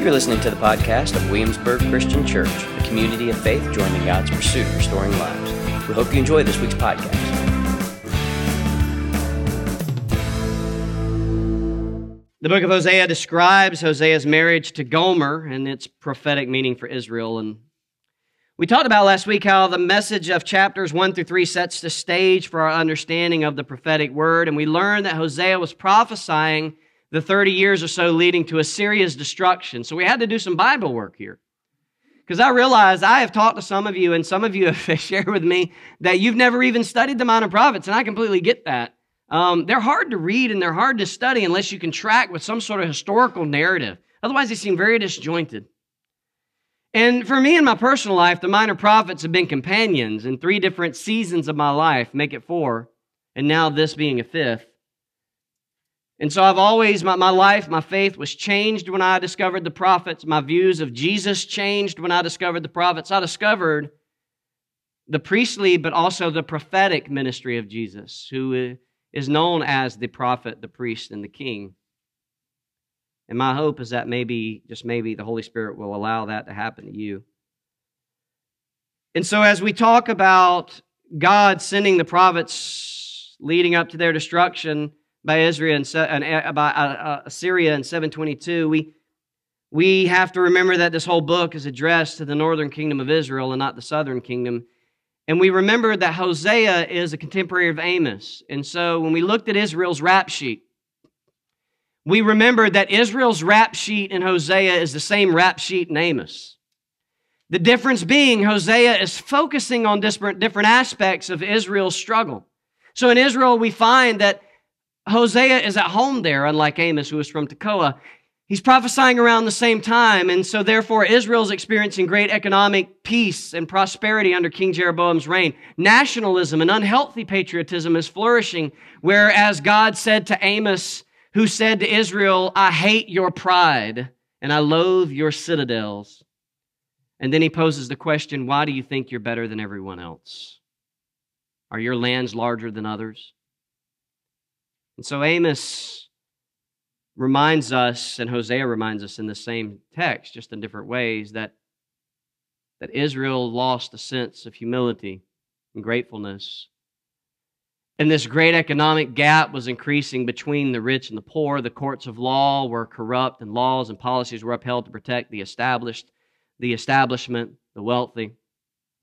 You're listening to the podcast of Williamsburg Christian Church, a community of faith joining God's pursuit of restoring lives. We hope you enjoy this week's podcast. The book of Hosea describes Hosea's marriage to Gomer and its prophetic meaning for Israel. And we talked about last week how the message of chapters 1 through 3 sets the stage for our understanding of the prophetic word. And we learned that Hosea was prophesying the 30 years or so leading to Assyria's destruction. So we had to do some Bible work here. Because I realize I have talked to some of you, and some of you have shared with me that you've never even studied the Minor Prophets, and I completely get that. Um, they're hard to read and they're hard to study unless you can track with some sort of historical narrative. Otherwise, they seem very disjointed. And for me in my personal life, the Minor Prophets have been companions in three different seasons of my life, make it four, and now this being a fifth. And so I've always, my, my life, my faith was changed when I discovered the prophets. My views of Jesus changed when I discovered the prophets. I discovered the priestly, but also the prophetic ministry of Jesus, who is known as the prophet, the priest, and the king. And my hope is that maybe, just maybe, the Holy Spirit will allow that to happen to you. And so, as we talk about God sending the prophets leading up to their destruction, by Israel and, and by uh, uh, Assyria in 722, we, we have to remember that this whole book is addressed to the northern kingdom of Israel and not the southern kingdom. And we remember that Hosea is a contemporary of Amos. And so when we looked at Israel's rap sheet, we remembered that Israel's rap sheet in Hosea is the same rap sheet in Amos. The difference being, Hosea is focusing on different, different aspects of Israel's struggle. So in Israel, we find that Hosea is at home there, unlike Amos, who is from Tekoa. He's prophesying around the same time, and so therefore Israel is experiencing great economic peace and prosperity under King Jeroboam's reign. Nationalism and unhealthy patriotism is flourishing, whereas God said to Amos, who said to Israel, I hate your pride and I loathe your citadels. And then he poses the question, Why do you think you're better than everyone else? Are your lands larger than others? And so Amos reminds us, and Hosea reminds us in the same text, just in different ways, that, that Israel lost a sense of humility and gratefulness. And this great economic gap was increasing between the rich and the poor. The courts of law were corrupt, and laws and policies were upheld to protect the established, the establishment, the wealthy.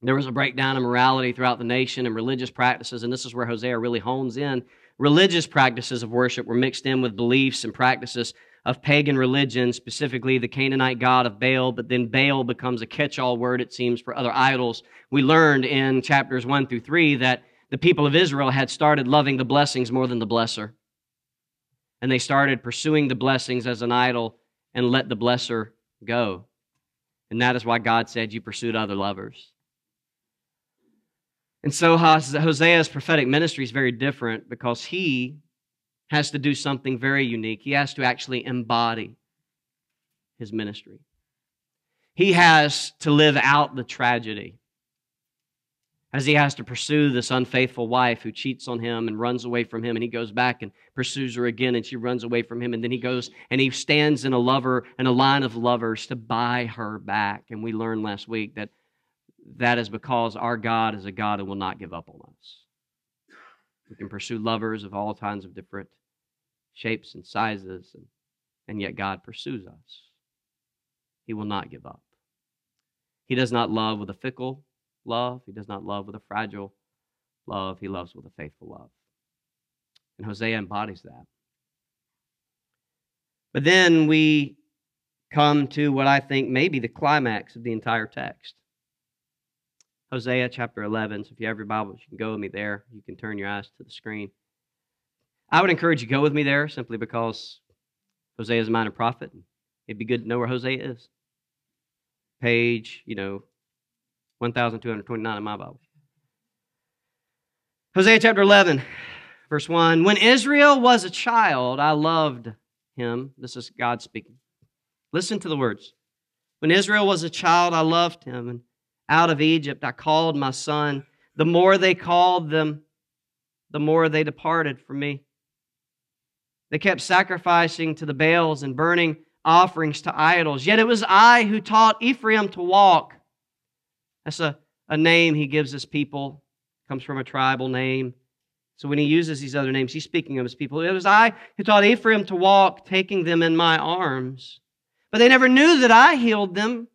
There was a breakdown in morality throughout the nation and religious practices, and this is where Hosea really hones in religious practices of worship were mixed in with beliefs and practices of pagan religion, specifically the Canaanite god of Baal, but then Baal becomes a catch all word, it seems, for other idols. We learned in chapters 1 through 3 that the people of Israel had started loving the blessings more than the blesser. And they started pursuing the blessings as an idol and let the blesser go. And that is why God said, You pursued other lovers. And so Hosea's prophetic ministry is very different because he has to do something very unique. He has to actually embody his ministry. He has to live out the tragedy as he has to pursue this unfaithful wife who cheats on him and runs away from him and he goes back and pursues her again and she runs away from him and then he goes and he stands in a lover in a line of lovers to buy her back and we learned last week that that is because our God is a God who will not give up on us. We can pursue lovers of all kinds of different shapes and sizes, and, and yet God pursues us. He will not give up. He does not love with a fickle love, He does not love with a fragile love. He loves with a faithful love. And Hosea embodies that. But then we come to what I think may be the climax of the entire text. Hosea chapter 11. So if you have your Bibles, you can go with me there. You can turn your eyes to the screen. I would encourage you to go with me there simply because Hosea is a minor prophet. It'd be good to know where Hosea is. Page, you know, 1229 in my Bible. Hosea chapter 11, verse 1. When Israel was a child, I loved him. This is God speaking. Listen to the words. When Israel was a child, I loved him. Out of Egypt I called my son. The more they called them, the more they departed from me. They kept sacrificing to the Baals and burning offerings to idols. Yet it was I who taught Ephraim to walk. That's a, a name he gives his people, comes from a tribal name. So when he uses these other names, he's speaking of his people. It was I who taught Ephraim to walk, taking them in my arms. But they never knew that I healed them.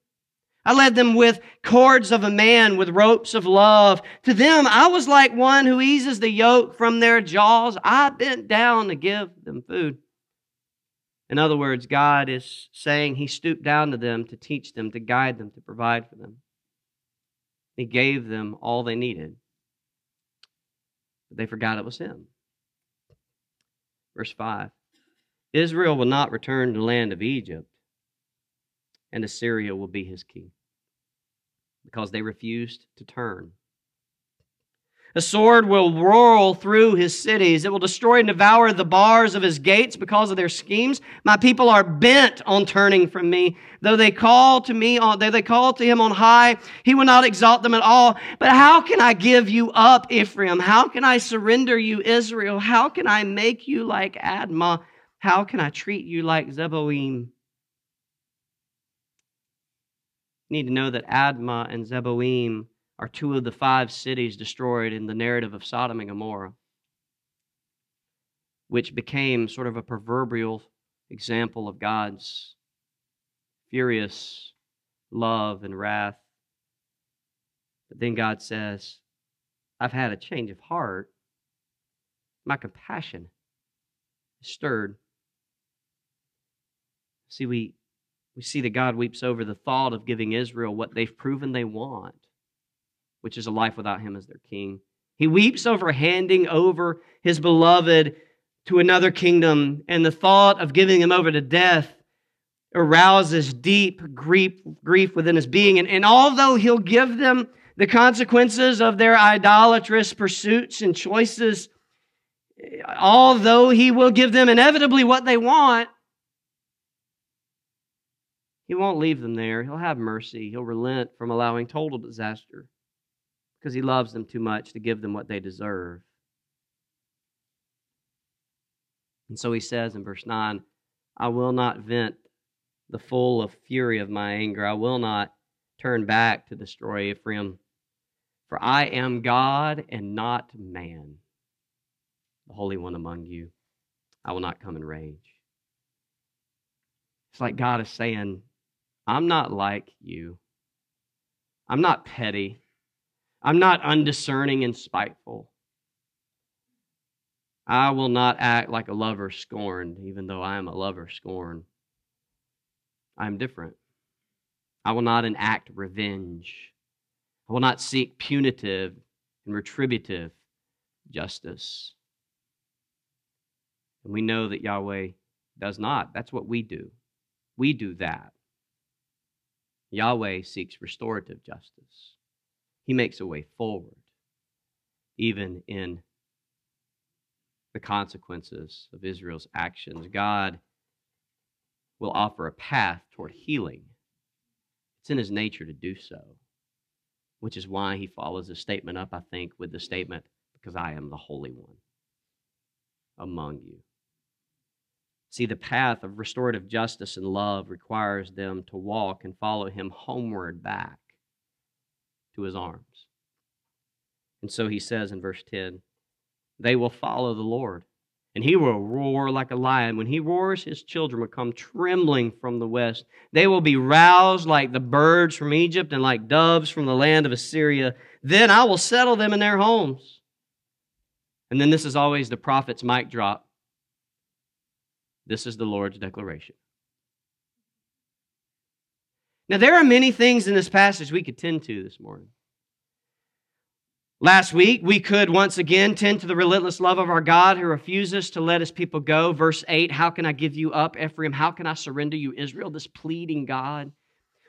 I led them with cords of a man, with ropes of love. To them, I was like one who eases the yoke from their jaws. I bent down to give them food. In other words, God is saying He stooped down to them to teach them, to guide them, to provide for them. He gave them all they needed. But they forgot it was Him. Verse 5 Israel will not return to the land of Egypt and Assyria will be his king because they refused to turn. A sword will roll through his cities. It will destroy and devour the bars of his gates because of their schemes. My people are bent on turning from me. Though they call to me on, though they call to him on high, he will not exalt them at all. But how can I give you up, Ephraim? How can I surrender you, Israel? How can I make you like Admah? How can I treat you like Zeboim? Need to know that Admah and Zeboim are two of the five cities destroyed in the narrative of Sodom and Gomorrah, which became sort of a proverbial example of God's furious love and wrath. But then God says, I've had a change of heart. My compassion is stirred. See, we we see that God weeps over the thought of giving Israel what they've proven they want, which is a life without Him as their king. He weeps over handing over His beloved to another kingdom, and the thought of giving him over to death arouses deep grief, grief within his being. And, and although He'll give them the consequences of their idolatrous pursuits and choices, although He will give them inevitably what they want, he won't leave them there. He'll have mercy. He'll relent from allowing total disaster because he loves them too much to give them what they deserve. And so he says in verse 9, I will not vent the full of fury of my anger. I will not turn back to destroy Ephraim. For I am God and not man, the Holy One among you. I will not come in rage. It's like God is saying, I'm not like you. I'm not petty. I'm not undiscerning and spiteful. I will not act like a lover scorned, even though I am a lover scorned. I am different. I will not enact revenge. I will not seek punitive and retributive justice. And we know that Yahweh does not. That's what we do. We do that. Yahweh seeks restorative justice. He makes a way forward, even in the consequences of Israel's actions. God will offer a path toward healing. It's in his nature to do so, which is why he follows the statement up, I think, with the statement, because I am the Holy One among you. See, the path of restorative justice and love requires them to walk and follow him homeward back to his arms. And so he says in verse 10 they will follow the Lord, and he will roar like a lion. When he roars, his children will come trembling from the west. They will be roused like the birds from Egypt and like doves from the land of Assyria. Then I will settle them in their homes. And then this is always the prophet's mic drop. This is the Lord's declaration. Now, there are many things in this passage we could tend to this morning. Last week, we could once again tend to the relentless love of our God who refuses to let his people go. Verse 8 How can I give you up, Ephraim? How can I surrender you, Israel? This pleading God.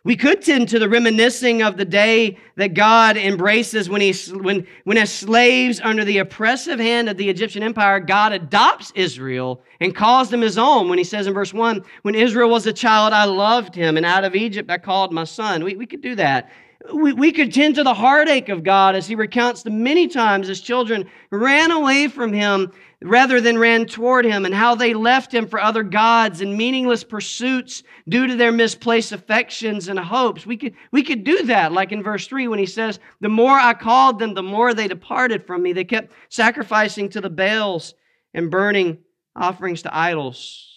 We could tend to the reminiscing of the day that God embraces when, he, when, when, as slaves under the oppressive hand of the Egyptian empire, God adopts Israel and calls them his own. When he says in verse 1, When Israel was a child, I loved him, and out of Egypt I called my son. We, we could do that. We, we could tend to the heartache of God as he recounts the many times his children ran away from him rather than ran toward him, and how they left him for other gods and meaningless pursuits due to their misplaced affections and hopes. We could, we could do that, like in verse 3 when he says, The more I called them, the more they departed from me. They kept sacrificing to the Baals and burning offerings to idols.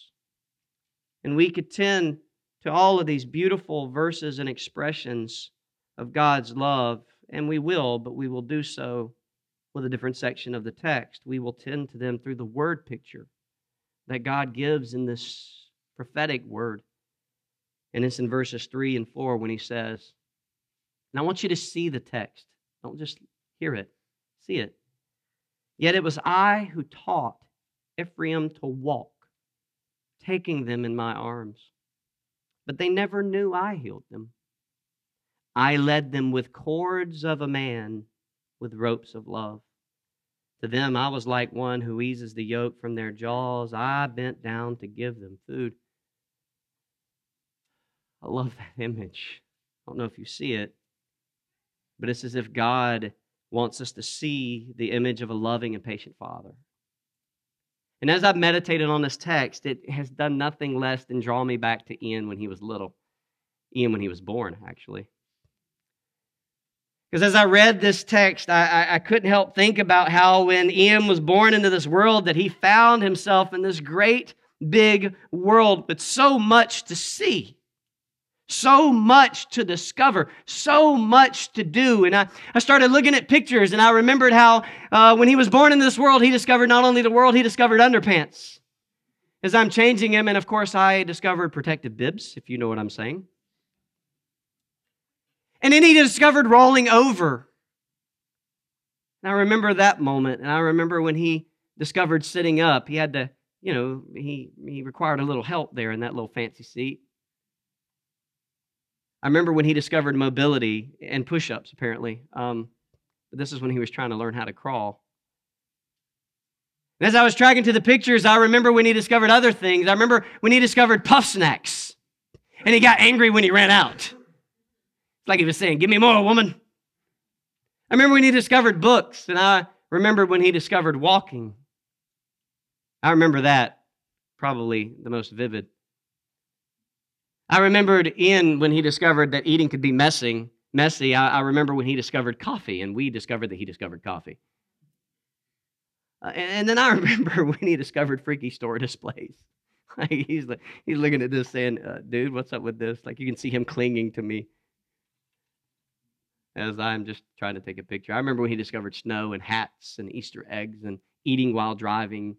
And we could tend to all of these beautiful verses and expressions of God's love, and we will, but we will do so with a different section of the text. We will tend to them through the word picture that God gives in this prophetic word. And it's in verses 3 and 4 when he says, and I want you to see the text. Don't just hear it, see it. Yet it was I who taught Ephraim to walk, taking them in my arms. But they never knew I healed them. I led them with cords of a man, with ropes of love. To them, I was like one who eases the yoke from their jaws. I bent down to give them food. I love that image. I don't know if you see it, but it's as if God wants us to see the image of a loving and patient Father. And as I've meditated on this text, it has done nothing less than draw me back to Ian when he was little. Ian when he was born, actually. Because as I read this text, I, I, couldn't help think about how when Ian was born into this world, that he found himself in this great big world with so much to see, so much to discover, so much to do. And I, I started looking at pictures, and I remembered how uh, when he was born into this world, he discovered not only the world, he discovered underpants. As I'm changing him, and of course, I discovered protective bibs, if you know what I'm saying. And then he discovered rolling over. And I remember that moment. And I remember when he discovered sitting up, he had to, you know, he, he required a little help there in that little fancy seat. I remember when he discovered mobility and push ups, apparently. Um, but this is when he was trying to learn how to crawl. And as I was tracking to the pictures, I remember when he discovered other things. I remember when he discovered puff snacks. And he got angry when he ran out like he was saying, Give me more, woman. I remember when he discovered books, and I remember when he discovered walking. I remember that probably the most vivid. I remembered Ian when he discovered that eating could be messing, messy. I, I remember when he discovered coffee, and we discovered that he discovered coffee. Uh, and, and, then I remember when he discovered freaky store displays. Like he's he's looking at this saying, uh, "Dude, what's up with this?" Like you can see him clinging to me as I'm just trying to take a picture. I remember when he discovered snow and hats and Easter eggs and eating while driving.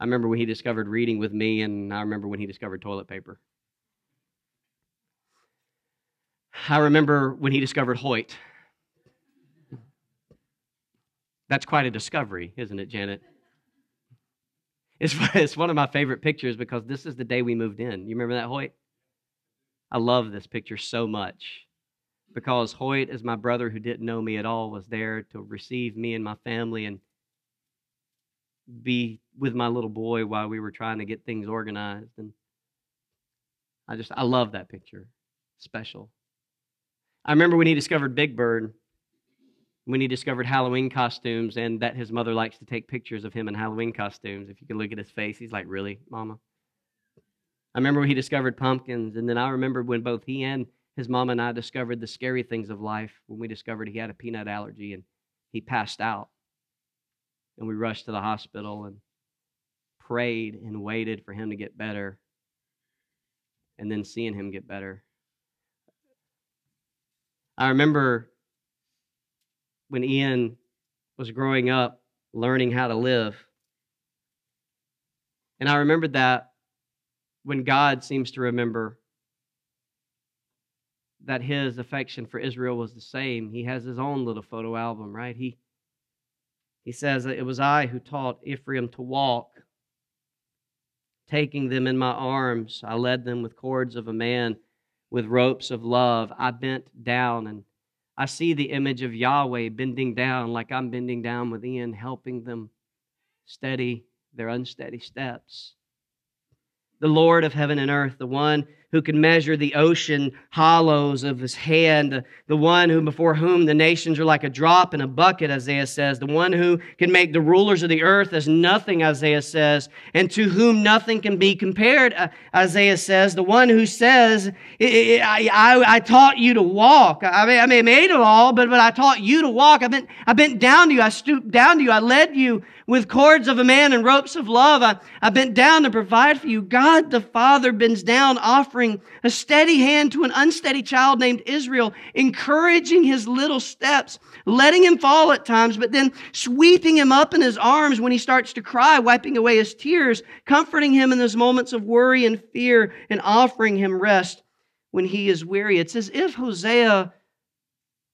I remember when he discovered reading with me, and I remember when he discovered toilet paper. I remember when he discovered Hoyt. That's quite a discovery, isn't it, Janet? It's, it's one of my favorite pictures because this is the day we moved in. You remember that, Hoyt? I love this picture so much because Hoyt, as my brother who didn't know me at all, was there to receive me and my family and be with my little boy while we were trying to get things organized. And I just, I love that picture. Special. I remember when he discovered Big Bird, when he discovered Halloween costumes, and that his mother likes to take pictures of him in Halloween costumes. If you can look at his face, he's like, Really, Mama? I remember when he discovered pumpkins, and then I remember when both he and his mom and I discovered the scary things of life when we discovered he had a peanut allergy and he passed out. And we rushed to the hospital and prayed and waited for him to get better. And then seeing him get better. I remember when Ian was growing up, learning how to live. And I remembered that when God seems to remember that his affection for Israel was the same. He has his own little photo album, right? He he says it was I who taught Ephraim to walk, taking them in my arms. I led them with cords of a man, with ropes of love. I bent down and I see the image of Yahweh bending down like I'm bending down with Ian, helping them steady their unsteady steps. The Lord of heaven and earth, the one who can measure the ocean hollows of his hand, the one who before whom the nations are like a drop in a bucket, Isaiah says, the one who can make the rulers of the earth as nothing, Isaiah says, and to whom nothing can be compared, uh, Isaiah says, the one who says, I, I, I taught you to walk. I mean, I have made it all, but, but I taught you to walk. I bent, I bent down to you. I stooped down to you. I led you with cords of a man and ropes of love. I, I bent down to provide for you. God the Father bends down, offering a steady hand to an unsteady child named Israel, encouraging his little steps, letting him fall at times, but then sweeping him up in his arms when he starts to cry, wiping away his tears, comforting him in those moments of worry and fear, and offering him rest when he is weary. It's as if Hosea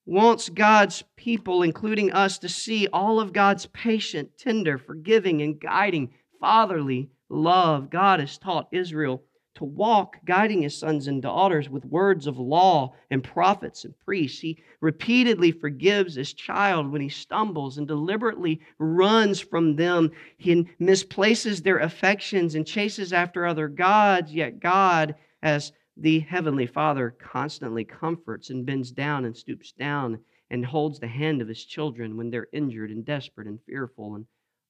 wants God's people, including us, to see all of God's patient, tender, forgiving, and guiding, fatherly love. God has taught Israel to walk, guiding his sons and daughters with words of law and prophets and priests. He repeatedly forgives his child when he stumbles and deliberately runs from them. He misplaces their affections and chases after other gods, yet God, as the Heavenly Father constantly comforts and bends down and stoops down and holds the hand of his children when they're injured and desperate and fearful. And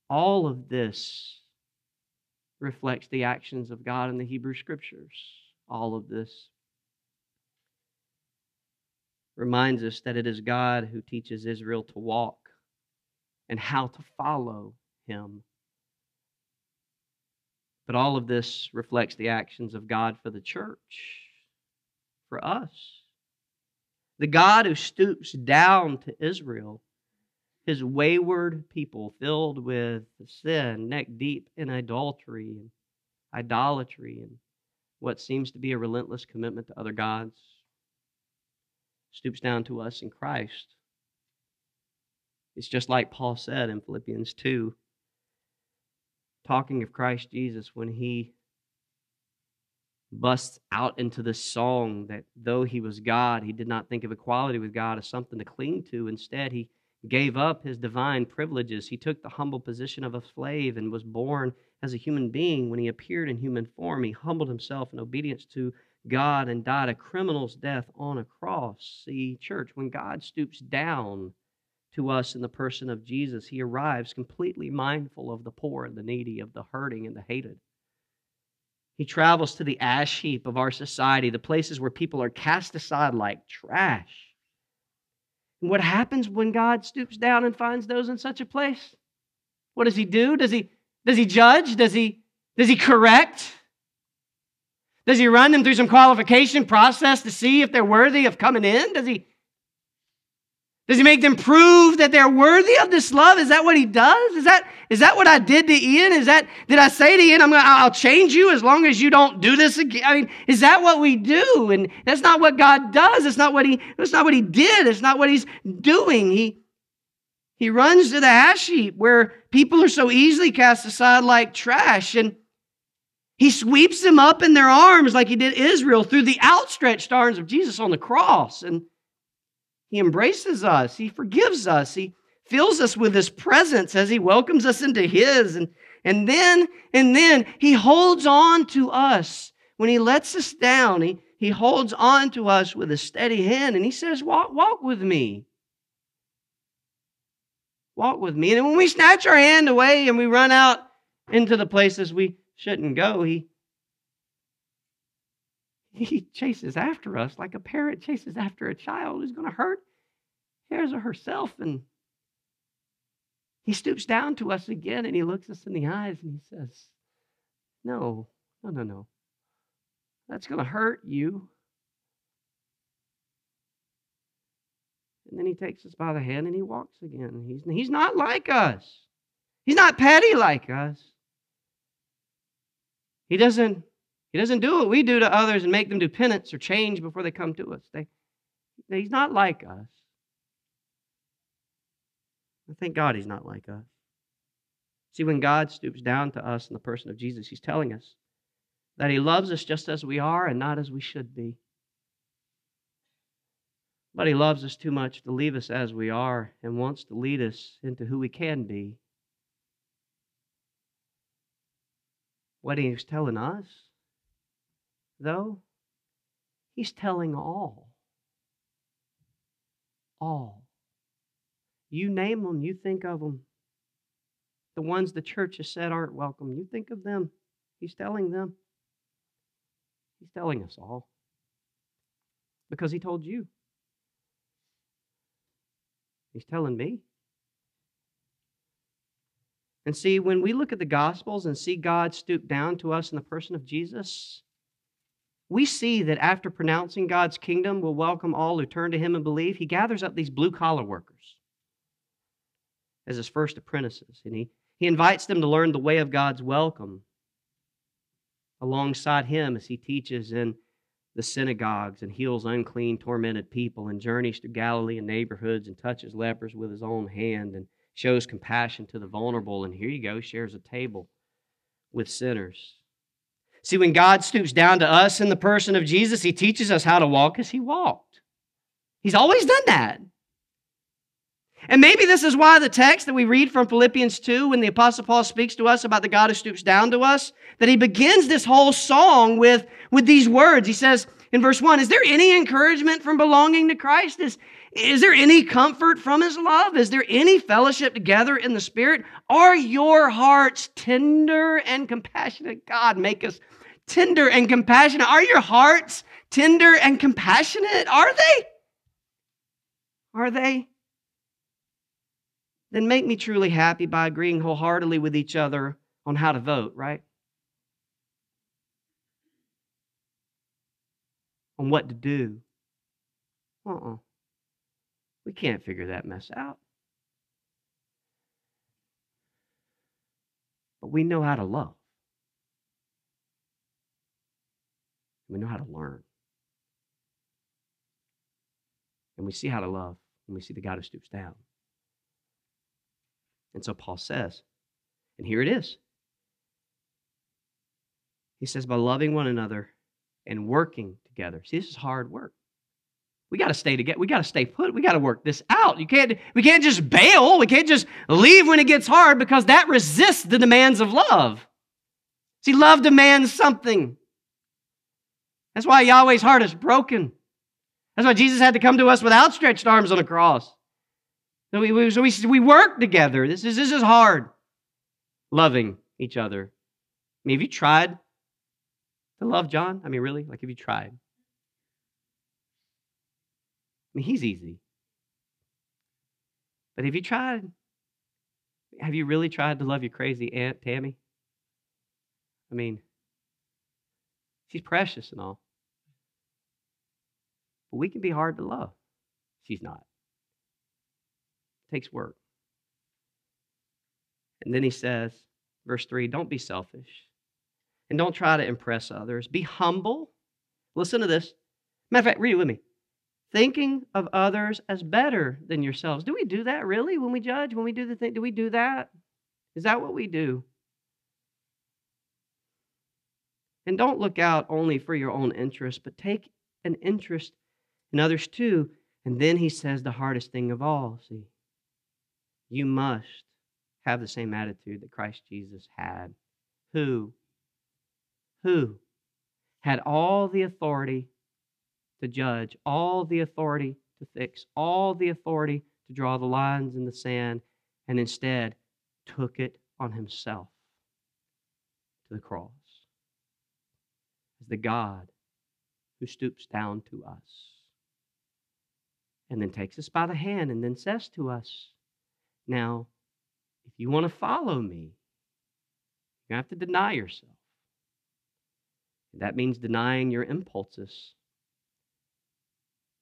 all of this reflects the actions of God in the Hebrew Scriptures. All of this reminds us that it is God who teaches Israel to walk and how to follow him. But all of this reflects the actions of God for the church, for us. The God who stoops down to Israel, his wayward people filled with sin, neck deep in adultery and idolatry and what seems to be a relentless commitment to other gods, stoops down to us in Christ. It's just like Paul said in Philippians 2 talking of Christ Jesus when he busts out into this song that though he was God, he did not think of equality with God as something to cling to. Instead, he gave up his divine privileges. He took the humble position of a slave and was born as a human being. When he appeared in human form, he humbled himself in obedience to God and died a criminal's death on a cross. See, church, when God stoops down, to us in the person of Jesus. He arrives completely mindful of the poor and the needy, of the hurting and the hated. He travels to the ash heap of our society, the places where people are cast aside like trash. What happens when God stoops down and finds those in such a place? What does he do? Does he does he judge? Does he does he correct? Does he run them through some qualification process to see if they're worthy of coming in? Does he does he make them prove that they're worthy of this love? Is that what he does? Is that is that what I did to Ian? Is that did I say to Ian, I'm gonna I'll change you as long as you don't do this again? I mean, is that what we do? And that's not what God does. It's not what he that's not what he did. It's not what he's doing. He he runs to the ash heap where people are so easily cast aside like trash. And he sweeps them up in their arms like he did Israel through the outstretched arms of Jesus on the cross. And he embraces us, He forgives us, He fills us with His presence as He welcomes us into His. And, and then, and then He holds on to us. When He lets us down, He, he holds on to us with a steady hand and He says, Walk, walk with me. Walk with me. And when we snatch our hand away and we run out into the places we shouldn't go, He he chases after us like a parent chases after a child who's going to hurt his or herself. And he stoops down to us again and he looks us in the eyes and he says, No, no, no, no. That's going to hurt you. And then he takes us by the hand and he walks again. He's, he's not like us. He's not petty like us. He doesn't he doesn't do what we do to others and make them do penance or change before they come to us. They, he's not like us. And thank God he's not like us. See, when God stoops down to us in the person of Jesus, he's telling us that he loves us just as we are and not as we should be. But he loves us too much to leave us as we are and wants to lead us into who we can be. What he's telling us though, He's telling all. All. You name them, you think of them. The ones the church has said aren't welcome, you think of them. He's telling them. He's telling us all. Because he told you. He's telling me. And see, when we look at the Gospels and see God stoop down to us in the person of Jesus, we see that after pronouncing God's kingdom will welcome all who turn to him and believe, he gathers up these blue collar workers as his first apprentices. And he, he invites them to learn the way of God's welcome alongside him as he teaches in the synagogues and heals unclean, tormented people and journeys through Galilee and neighborhoods and touches lepers with his own hand and shows compassion to the vulnerable. And here you go, shares a table with sinners. See, when God stoops down to us in the person of Jesus, he teaches us how to walk as he walked. He's always done that. And maybe this is why the text that we read from Philippians 2, when the Apostle Paul speaks to us about the God who stoops down to us, that he begins this whole song with, with these words. He says in verse 1 Is there any encouragement from belonging to Christ? Is, is there any comfort from his love? Is there any fellowship together in the Spirit? Are your hearts tender and compassionate? God, make us tender and compassionate. Are your hearts tender and compassionate? Are they? Are they? Then make me truly happy by agreeing wholeheartedly with each other on how to vote, right? On what to do. Uh uh-uh. uh We can't figure that mess out. But we know how to love. We know how to learn. And we see how to love when we see the God who stoops down. And so Paul says, and here it is. He says, by loving one another and working together. See, this is hard work. We got to stay together. We got to stay put. We got to work this out. You can't, we can't just bail. We can't just leave when it gets hard because that resists the demands of love. See, love demands something. That's why Yahweh's heart is broken. That's why Jesus had to come to us with outstretched arms on the cross. So we, we, so we, we work together. This is, this is hard. Loving each other. I mean, have you tried to love John? I mean, really? Like, have you tried? Mean, he's easy. But have you tried? Have you really tried to love your crazy Aunt Tammy? I mean, she's precious and all. But we can be hard to love. She's not. It takes work. And then he says, verse 3 don't be selfish and don't try to impress others. Be humble. Listen to this. Matter of fact, read it with me. Thinking of others as better than yourselves. Do we do that really when we judge? When we do the thing, do we do that? Is that what we do? And don't look out only for your own interest, but take an interest in others too. And then he says the hardest thing of all see, you must have the same attitude that Christ Jesus had. Who? Who had all the authority to judge, all the authority to fix, all the authority to draw the lines in the sand, and instead took it on himself to the cross as the God who stoops down to us and then takes us by the hand and then says to us, Now, if you want to follow me, you have to deny yourself. That means denying your impulses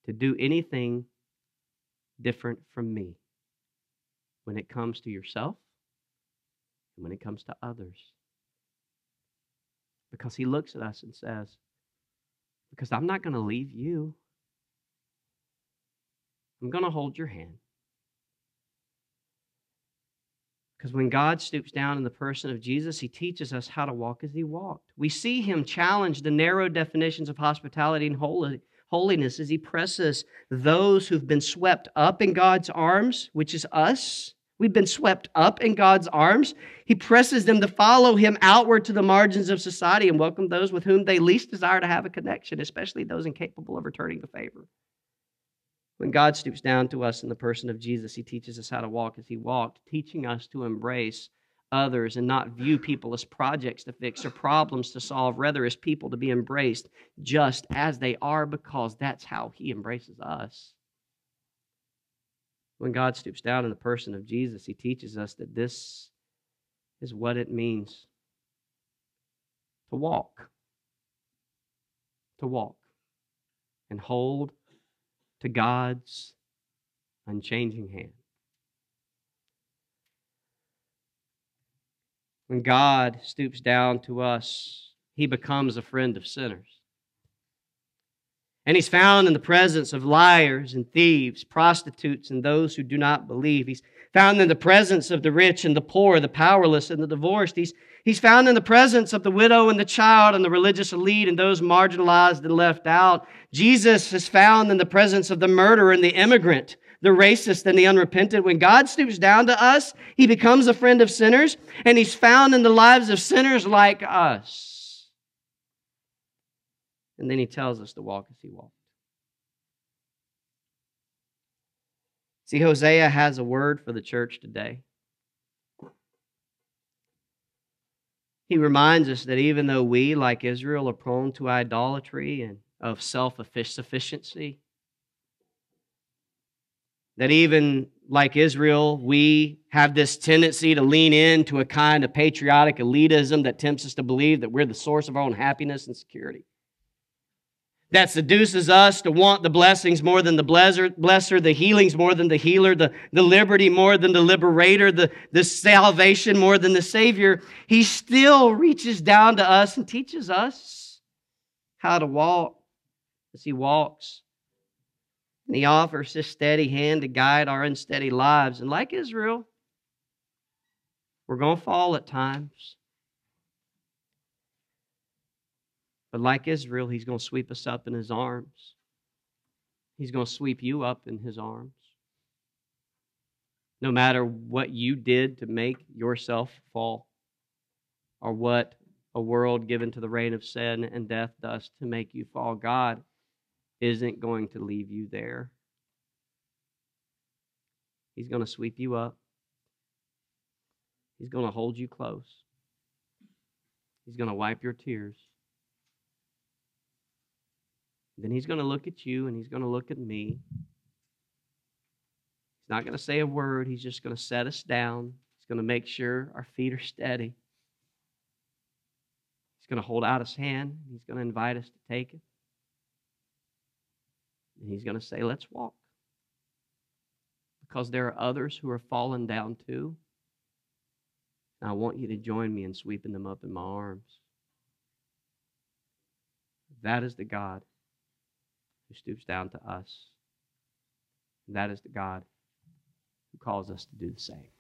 to do anything different from me when it comes to yourself and when it comes to others. Because he looks at us and says, Because I'm not going to leave you. I'm going to hold your hand. Because when God stoops down in the person of Jesus, he teaches us how to walk as he walked. We see him challenge the narrow definitions of hospitality and holiness as he presses those who've been swept up in God's arms, which is us, We've been swept up in God's arms. He presses them to follow Him outward to the margins of society and welcome those with whom they least desire to have a connection, especially those incapable of returning the favor. When God stoops down to us in the person of Jesus, He teaches us how to walk as He walked, teaching us to embrace others and not view people as projects to fix or problems to solve, rather, as people to be embraced just as they are, because that's how He embraces us. When God stoops down in the person of Jesus, He teaches us that this is what it means to walk. To walk and hold to God's unchanging hand. When God stoops down to us, He becomes a friend of sinners. And he's found in the presence of liars and thieves, prostitutes, and those who do not believe. He's found in the presence of the rich and the poor, the powerless and the divorced. He's, he's found in the presence of the widow and the child and the religious elite and those marginalized and left out. Jesus is found in the presence of the murderer and the immigrant, the racist and the unrepentant. When God stoops down to us, he becomes a friend of sinners, and he's found in the lives of sinners like us. And then he tells us to walk as he walked. See, Hosea has a word for the church today. He reminds us that even though we, like Israel, are prone to idolatry and of self sufficiency, that even like Israel, we have this tendency to lean into a kind of patriotic elitism that tempts us to believe that we're the source of our own happiness and security that seduces us to want the blessings more than the blesser, the healings more than the healer, the, the liberty more than the liberator, the, the salvation more than the Savior, He still reaches down to us and teaches us how to walk as He walks. And He offers His steady hand to guide our unsteady lives. And like Israel, we're going to fall at times. But like Israel, he's going to sweep us up in his arms. He's going to sweep you up in his arms. No matter what you did to make yourself fall, or what a world given to the reign of sin and death does to make you fall, God isn't going to leave you there. He's going to sweep you up. He's going to hold you close. He's going to wipe your tears. Then he's going to look at you and he's going to look at me. He's not going to say a word. He's just going to set us down. He's going to make sure our feet are steady. He's going to hold out his hand. He's going to invite us to take it. And he's going to say, Let's walk. Because there are others who are fallen down too. And I want you to join me in sweeping them up in my arms. That is the God who stoops down to us. And that is the God who calls us to do the same.